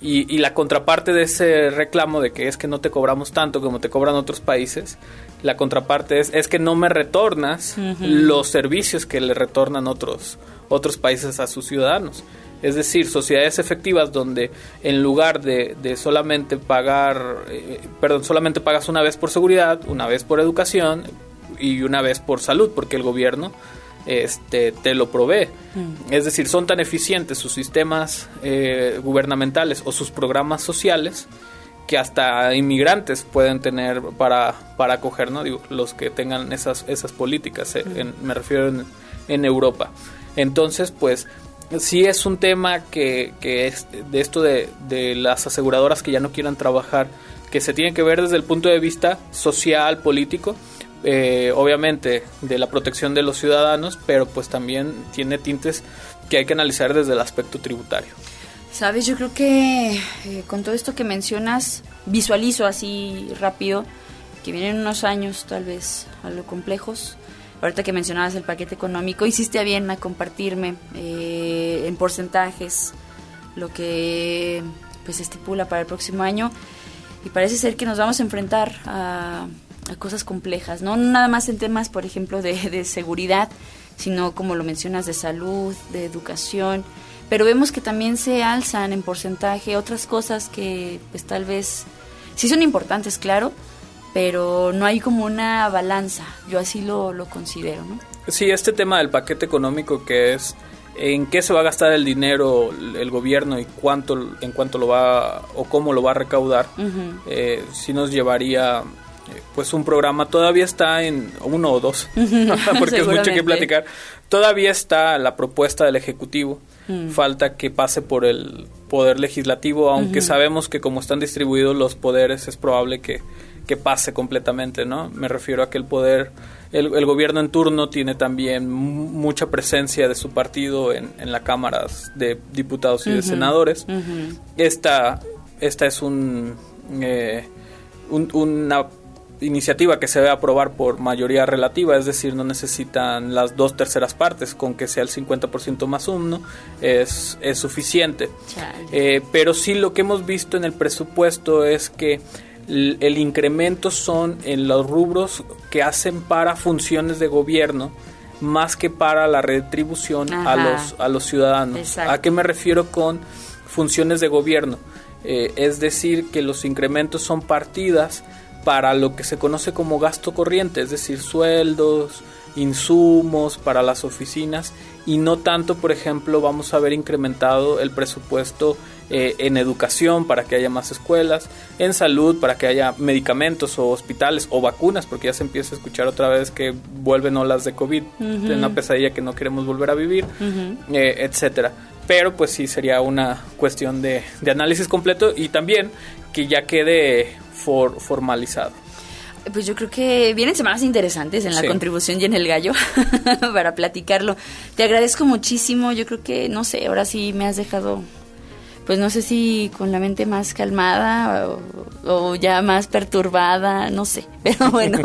Y, y, la contraparte de ese reclamo de que es que no te cobramos tanto como te cobran otros países, la contraparte es, es que no me retornas los servicios que le retornan otros, otros países a sus ciudadanos. Es decir, sociedades efectivas donde en lugar de, solamente pagar, eh, perdón, solamente pagas una vez por seguridad, una vez por educación y una vez por salud, porque el gobierno este, te lo provee. Mm. Es decir, son tan eficientes sus sistemas eh, gubernamentales o sus programas sociales que hasta inmigrantes pueden tener para, para acoger, ¿no? Digo, los que tengan esas, esas políticas, eh, mm. me refiero en, en Europa. Entonces, pues sí es un tema que, que es de esto de, de, las aseguradoras que ya no quieran trabajar, que se tiene que ver desde el punto de vista social, político, eh, obviamente de la protección de los ciudadanos, pero pues también tiene tintes que hay que analizar desde el aspecto tributario. Sabes, yo creo que eh, con todo esto que mencionas, visualizo así rápido que vienen unos años tal vez algo complejos ahorita que mencionabas el paquete económico, hiciste bien a compartirme eh, en porcentajes lo que pues estipula para el próximo año y parece ser que nos vamos a enfrentar a, cosas complejas, no nada más en temas, por ejemplo, de, seguridad, sino como lo mencionas, de salud, de educación, pero vemos que también se alzan en porcentaje otras cosas que pues tal vez sí son importantes, claro, pero no hay como una balanza, yo así lo, lo considero, ¿no? Sí, este tema del paquete económico que es en qué se va a gastar el dinero el gobierno y cuánto en cuánto lo va o cómo lo va a recaudar, eh, si nos llevaría pues un programa todavía está en uno o dos, porque es mucho que platicar. Todavía está la propuesta del ejecutivo. Mm. Falta que pase por el poder legislativo, aunque sabemos que como están distribuidos los poderes es probable que que pase completamente, ¿no? Me refiero a que el poder, el, gobierno en turno tiene también mucha presencia de su partido en, en la Cámara de Diputados y de Senadores. esta, esta es un, eh, una iniciativa que se debe aprobar por mayoría relativa, es decir, no necesitan las dos terceras partes, con que sea el 50% más uno es, es suficiente. Eh, pero sí lo que hemos visto en el presupuesto es que el incremento son en los rubros que hacen para funciones de gobierno más que para la retribución a los, a los ciudadanos. ¿A qué me refiero con funciones de gobierno, eh, es decir, que los incrementos son partidas para lo que se conoce como gasto corriente, es decir, sueldos, insumos para las oficinas y no tanto, por ejemplo, vamos a ver incrementado el presupuesto eh, en educación para que haya más escuelas, en salud para que haya medicamentos o hospitales o vacunas, porque ya se empieza a escuchar otra vez que vuelven olas de COVID, Ujú. una pesadilla que no queremos volver a vivir, eh, etcétera. Pero pues sí sería una cuestión de, de análisis completo y también que ya quede for- formalizado. Pues yo creo que vienen semanas interesantes en la Sí. contribución y en el gallo para platicarlo. Te agradezco muchísimo. Yo creo que, no sé, ahora sí me has dejado, pues no sé si con la mente más calmada o, o ya más perturbada, no sé. Pero bueno,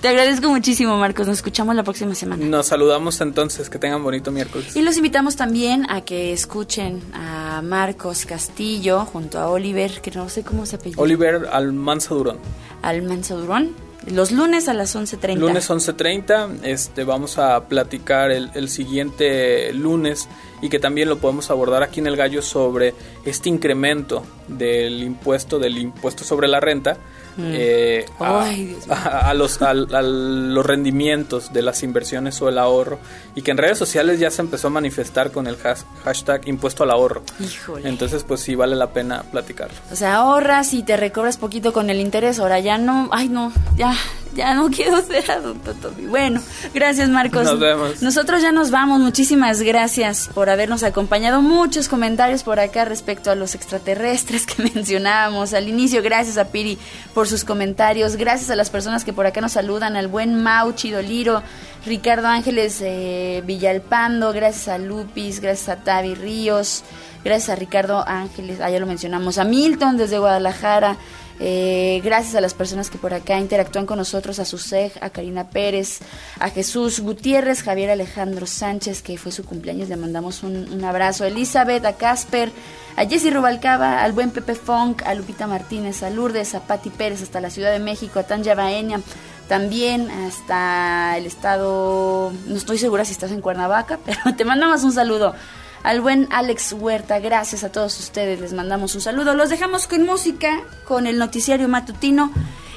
te agradezco muchísimo, Marcos. Nos escuchamos la próxima semana. Nos saludamos entonces, que tengan bonito miércoles. Y los invitamos también a que escuchen a Marcos Castillo junto a Oliver, que no sé cómo se apellida. Oliver Almanza Durón. Almanza Durón. Los lunes a las 11.30. Lunes 11.30, este, vamos a platicar el, el siguiente lunes y que también lo podemos abordar aquí en el gallo sobre este incremento del impuesto, del impuesto sobre la renta. Mm. eh, a, Ay, Dios mío. a- a los, a, a los rendimientos de las inversiones o el ahorro y que en redes sociales ya se empezó a manifestar con el has- hashtag impuesto al ahorro. Híjole. Entonces pues sí vale la pena platicarlo. O sea, ahorras y te recobras poquito con el interés. Ahora ya no, ay no, ya, ya no quiero ser adulto Toby. Bueno, gracias Marcos. Nos vemos. Nosotros ya nos vamos. Muchísimas gracias por habernos acompañado. Muchos comentarios por acá respecto a los extraterrestres que mencionábamos al inicio. Gracias a Piri por sus comentarios. Gracias a las personas que por acá nos saludan. Al buen Mau Chidoliro, Ricardo Ángeles eh, Villalpando. Gracias a Lupis. Gracias a Tavi Ríos. Gracias a Ricardo Ángeles, ah, ya lo mencionamos, a Milton desde Guadalajara. Eh, gracias a las personas que por acá interactúan con nosotros, a Susej, a Karina Pérez, a Jesús Gutiérrez, Javier Alejandro Sánchez, que fue su cumpleaños, le mandamos un, abrazo, a Elizabeth, a Casper, a Jessy Rubalcaba, al buen Pepe Funk, a Lupita Martínez, a Lourdes, a Patti Pérez, hasta la Ciudad de México, a Tanya Baeña, también hasta el estado, no estoy segura si estás en Cuernavaca, pero te mandamos un saludo. Al buen Alex Huerta, gracias a todos ustedes, les mandamos un saludo. Los dejamos con música, con el noticiario matutino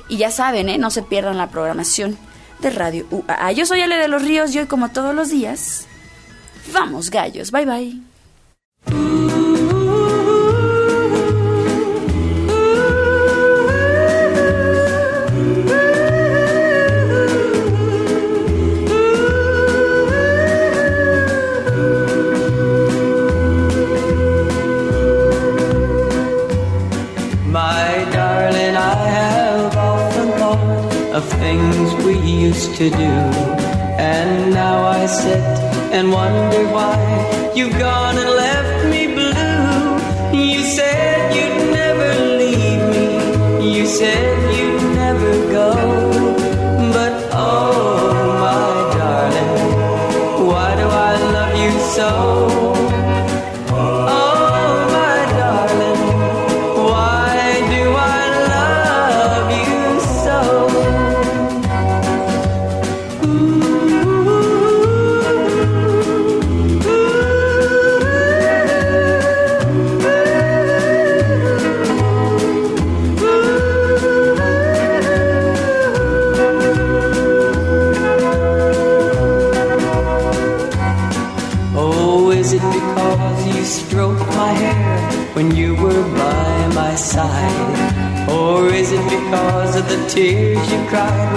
y ya saben, ¿eh? no se pierdan la programación de Radio UAA. Yo soy Ale de los Ríos y hoy como todos los días, vamos gallos, bye bye. Used to do. And now I sit and wonder why you've gone and left me blue. You said you'd never leave me. You said you'd never go. But oh, my darling, why do I love you so?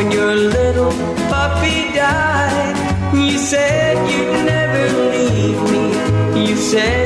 When your little puppy died? You said you'd never leave me. You said